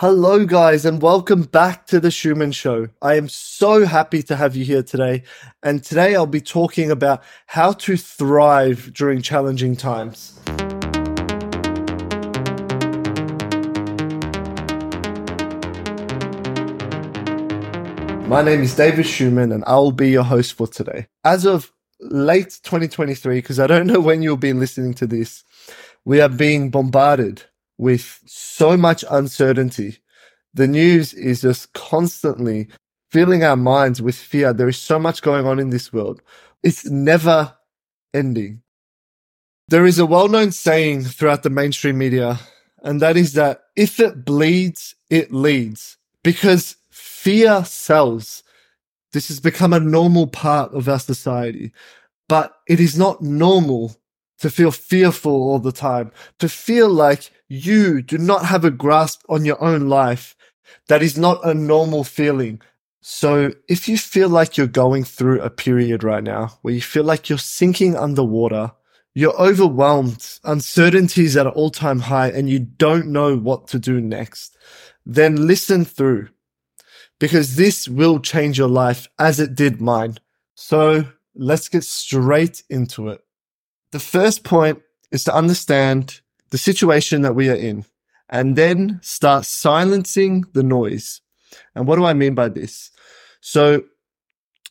Hello, guys, and welcome back to the Chouman Show. I am so happy to have you here today. And today I'll be talking about how to thrive during challenging times. My name is David Chouman, and I'll be your host for today. As of late 2023, because I don't know when you'll be listening to this, we are being bombarded with so much uncertainty. The news is just constantly filling our minds with fear. There is so much going on in this world. It's never ending. There is a well known saying throughout the mainstream media, and that is that if it bleeds, it leads because fear sells. This has become a normal part of our society, but it is not normal to feel fearful all the time, to feel like you do not have a grasp on your own life. That is not a normal feeling. So if you feel like you're going through a period right now where you feel like you're sinking underwater, you're overwhelmed, uncertainties at an all time high, and you don't know what to do next, then listen through because this will change your life as it did mine. So let's get straight into it. The first point is to understand the situation that we are in and then start silencing the noise. And what do I mean by this? So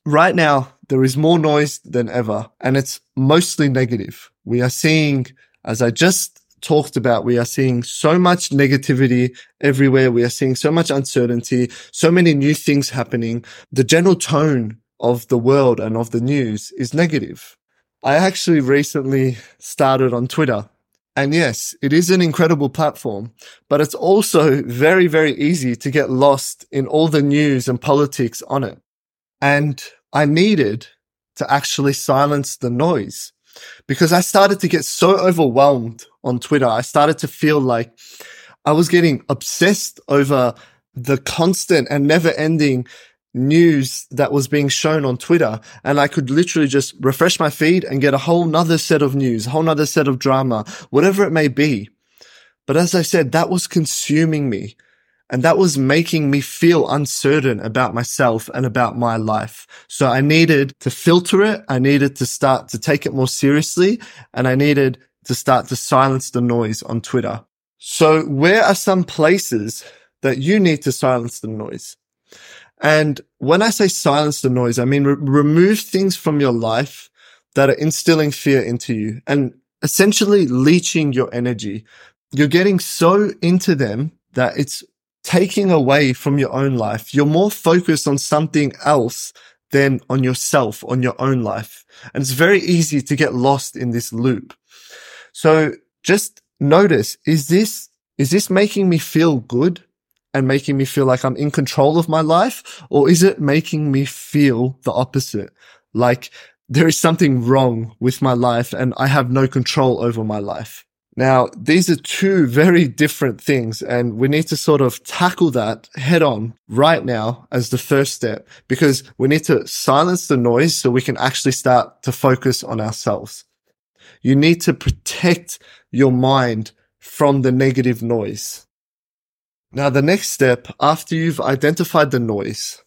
right now, there is more noise than ever, and it's mostly negative. We are seeing, as I just talked about, we are seeing so much negativity everywhere. We are seeing so much uncertainty, so many new things happening. The general tone of the world and of the news is negative. I actually recently started on Twitter and yes, it is an incredible platform, but it's also very, very easy to get lost in all the news and politics on it. And I needed to actually silence the noise because I started to get so overwhelmed on Twitter. I started to feel like I was getting obsessed over the constant and never ending news that was being shown on Twitter. And I could literally just refresh my feed and get a whole nother set of news, a whole nother set of drama, whatever it may be. But as I said, that was consuming me. And that was making me feel uncertain about myself and about my life. So I needed to filter it. I needed to start to take it more seriously. And I needed to start to silence the noise on Twitter. So where are some places that you need to silence the noise? And when I say silence the noise, I mean re- remove things from your life that are instilling fear into you and essentially leeching your energy. You're getting so into them that it's taking away from your own life. You're more focused on something else than on yourself, on your own life. And it's very easy to get lost in this loop. So just notice, is this, is this making me feel good? And making me feel like I'm in control of my life? Or is it making me feel the opposite? Like there is something wrong with my life and I have no control over my life. Now, these are two very different things and we need to sort of tackle that head on right now as the first step because we need to silence the noise so we can actually start to focus on ourselves. You need to protect your mind from the negative noise. Now, the next step after you've identified the noise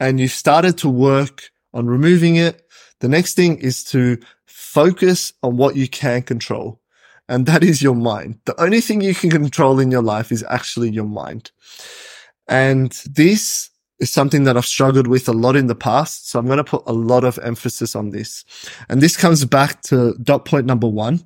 and you've started to work on removing it, the next thing is to focus on what you can control. And that is your mind. The only thing you can control in your life is actually your mind. And this is something that I've struggled with a lot in the past. So I'm going to put a lot of emphasis on this. And this comes back to dot point number one.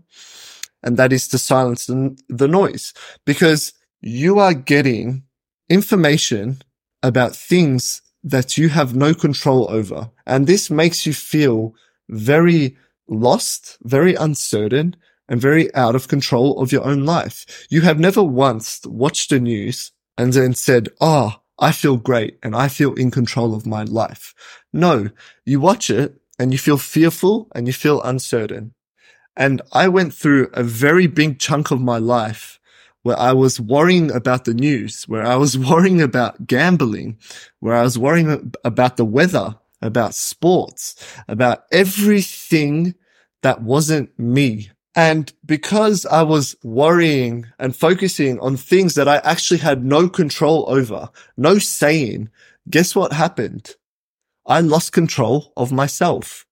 And that is to silence the, noise because you are getting information about things that you have no control over. And this makes you feel very lost, very uncertain, and very out of control of your own life. You have never once watched the news and then said, Oh, I feel great and I feel in control of my life. No, you watch it and you feel fearful and you feel uncertain. And I went through a very big chunk of my life where I was worrying about the news, where I was worrying about gambling, where I was worrying about the weather, about sports, about everything that wasn't me. And because I was worrying and focusing on things that I actually had no control over, no saying, guess what happened? I lost control of myself.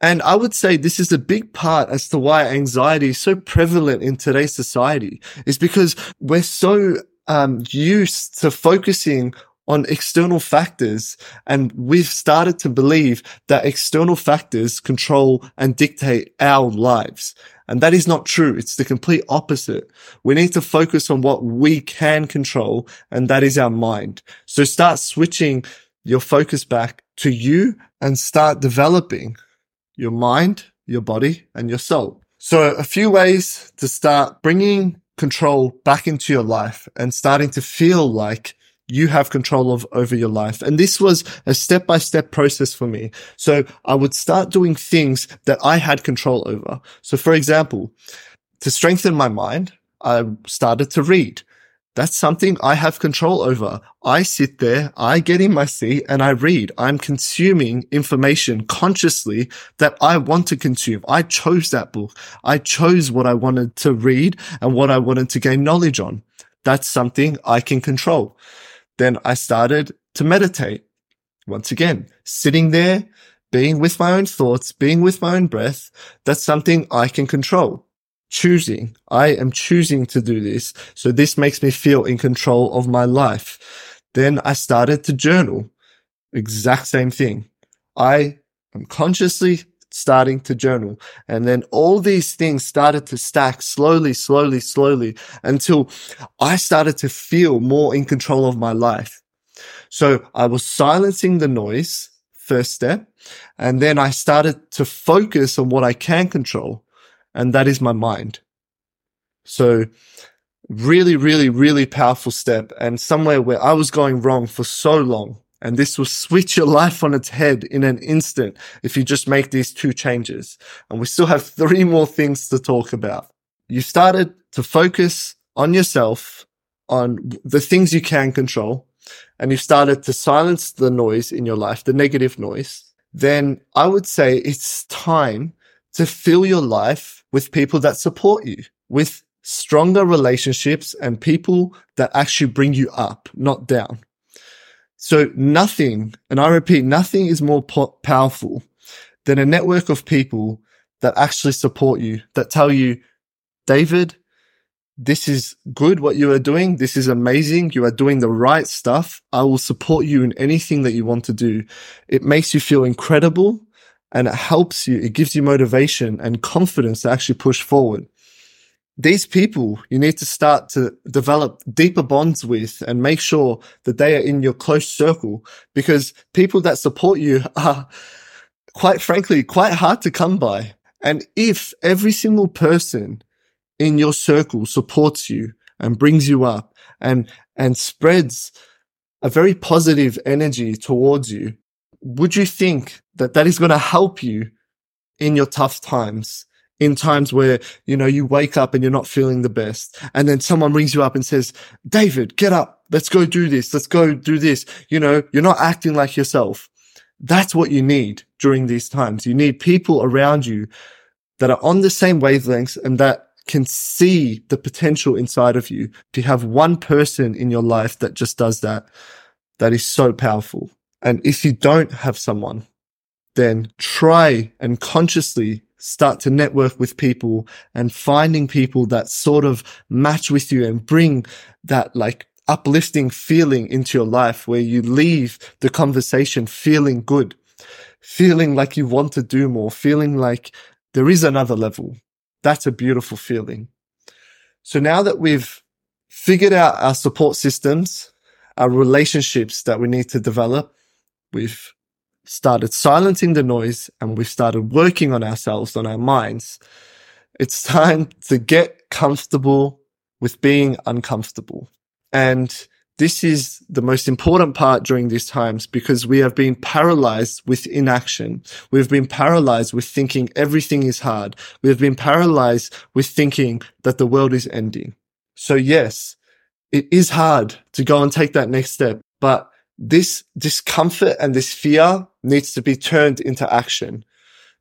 And I would say this is a big part as to why anxiety is so prevalent in today's society is because we're so um, used to focusing on external factors. And we've started to believe that external factors control and dictate our lives. And that is not true. It's the complete opposite. We need to focus on what we can control. And that is our mind. So start switching your focus back to you and start developing your mind, your body and your soul. So a few ways to start bringing control back into your life and starting to feel like you have control of over your life. And this was a step by step process for me. So I would start doing things that I had control over. So for example, to strengthen my mind, I started to read. That's something I have control over. I sit there, I get in my seat and I read. I'm consuming information consciously that I want to consume. I chose that book. I chose what I wanted to read and what I wanted to gain knowledge on. That's something I can control. Then I started to meditate. Once again, sitting there, being with my own thoughts, being with my own breath. That's something I can control. Choosing. I am choosing to do this. So this makes me feel in control of my life. Then I started to journal. Exact same thing. I am consciously starting to journal. And then all these things started to stack slowly, slowly, slowly until I started to feel more in control of my life. So I was silencing the noise, first step. And then I started to focus on what I can control. And that is my mind. So really, really, really powerful step and somewhere where I was going wrong for so long. And this will switch your life on its head in an instant if you just make these two changes. And we still have three more things to talk about. You started to focus on yourself, on the things you can control, and you started to silence the noise in your life, the negative noise. Then I would say it's time to fill your life with people that support you, with stronger relationships and people that actually bring you up, not down. So nothing, and I repeat, nothing is more po- powerful than a network of people that actually support you, that tell you, David, this is good what you are doing. This is amazing. You are doing the right stuff. I will support you in anything that you want to do. It makes you feel incredible and it helps you. It gives you motivation and confidence to actually push forward these people you need to start to develop deeper bonds with and make sure that they are in your close circle because people that support you are quite frankly quite hard to come by. And if every single person in your circle supports you and brings you up and, and spreads a very positive energy towards you, would you think that that is going to help you in your tough times? in times where, you know, you wake up and you're not feeling the best. And then someone rings you up and says, David, get up. Let's go do this. Let's go do this. You know, you're not acting like yourself. That's what you need during these times. You need people around you that are on the same wavelengths and that can see the potential inside of you. To have one person in your life that just does that, that is so powerful. And if you don't have someone, then try and consciously start to network with people and finding people that sort of match with you and bring that like uplifting feeling into your life where you leave the conversation feeling good, feeling like you want to do more, feeling like there is another level. That's a beautiful feeling. So now that we've figured out our support systems, our relationships that we need to develop, we've started silencing the noise and we've started working on ourselves, on our minds, it's time to get comfortable with being uncomfortable. And this is the most important part during these times because we have been paralyzed with inaction. We've been paralyzed with thinking everything is hard. We have been paralyzed with thinking that the world is ending. So yes, it is hard to go and take that next step, but this discomfort and this fear needs to be turned into action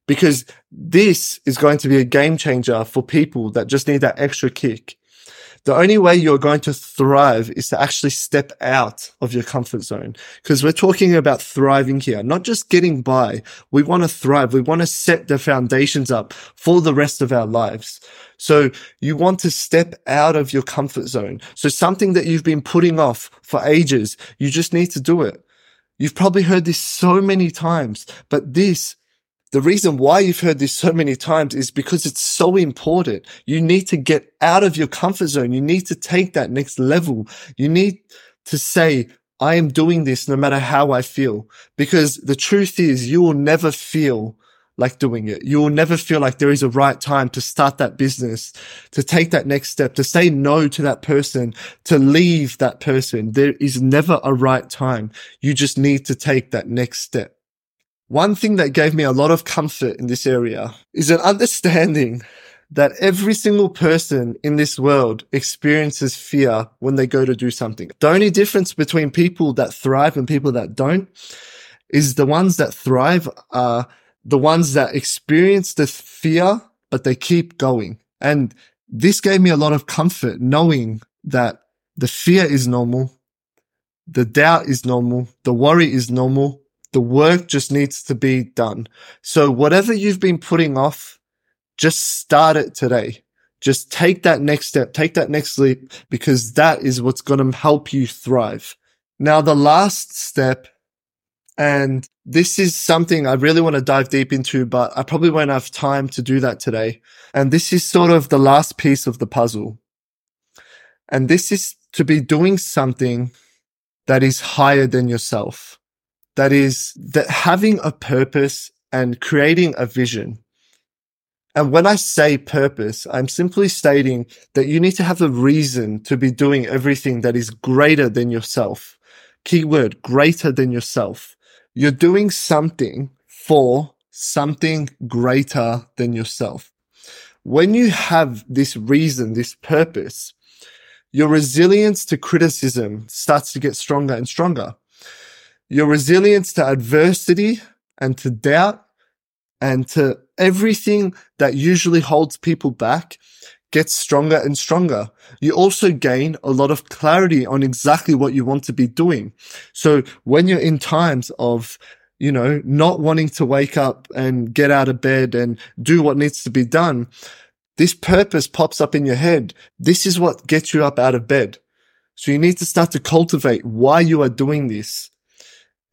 because this is going to be a game changer for people that just need that extra kick. The only way you're going to thrive is to actually step out of your comfort zone. Cause we're talking about thriving here, not just getting by. We want to thrive. We want to set the foundations up for the rest of our lives. So you want to step out of your comfort zone. So something that you've been putting off for ages, you just need to do it. You've probably heard this so many times, but this the reason why you've heard this so many times is because it's so important. You need to get out of your comfort zone. You need to take that next level. You need to say, I am doing this no matter how I feel. Because the truth is you will never feel like doing it. You will never feel like there is a right time to start that business, to take that next step, to say no to that person, to leave that person. There is never a right time. You just need to take that next step. One thing that gave me a lot of comfort in this area is an understanding that every single person in this world experiences fear when they go to do something. The only difference between people that thrive and people that don't is the ones that thrive are the ones that experience the fear, but they keep going. And this gave me a lot of comfort knowing that the fear is normal. The doubt is normal. The worry is normal the work just needs to be done. So whatever you've been putting off, just start it today. Just take that next step, take that next leap because that is what's going to help you thrive. Now, the last step, and this is something I really want to dive deep into, but I probably won't have time to do that today. And this is sort of the last piece of the puzzle. And this is to be doing something that is higher than yourself. That is that having a purpose and creating a vision. And when I say purpose, I'm simply stating that you need to have a reason to be doing everything that is greater than yourself. Keyword greater than yourself. You're doing something for something greater than yourself. When you have this reason, this purpose, your resilience to criticism starts to get stronger and stronger your resilience to adversity and to doubt and to everything that usually holds people back gets stronger and stronger. You also gain a lot of clarity on exactly what you want to be doing. So when you're in times of, you know, not wanting to wake up and get out of bed and do what needs to be done, this purpose pops up in your head. This is what gets you up out of bed. So you need to start to cultivate why you are doing this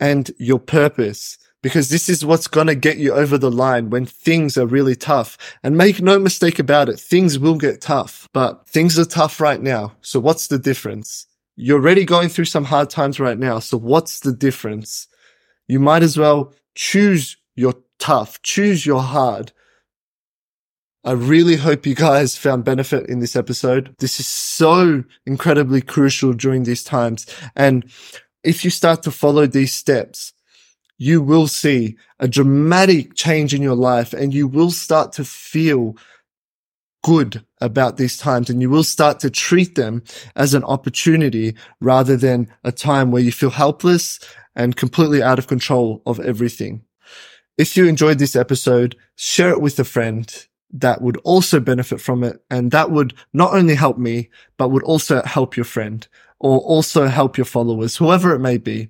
and your purpose because this is what's going to get you over the line when things are really tough. And make no mistake about it, things will get tough, but things are tough right now. So what's the difference? You're already going through some hard times right now. So what's the difference? You might as well choose your tough, choose your hard. I really hope you guys found benefit in this episode. This is so incredibly crucial during these times. And if you start to follow these steps, you will see a dramatic change in your life and you will start to feel good about these times and you will start to treat them as an opportunity rather than a time where you feel helpless and completely out of control of everything. If you enjoyed this episode, share it with a friend that would also benefit from it. And that would not only help me, but would also help your friend or also help your followers, whoever it may be.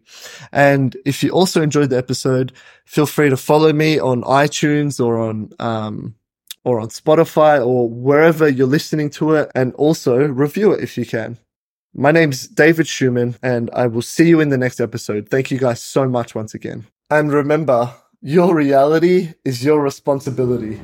And if you also enjoyed the episode, feel free to follow me on iTunes or on, um, or on Spotify or wherever you're listening to it and also review it if you can. My name's David Chouman and I will see you in the next episode. Thank you guys so much once again. And remember, your reality is your responsibility.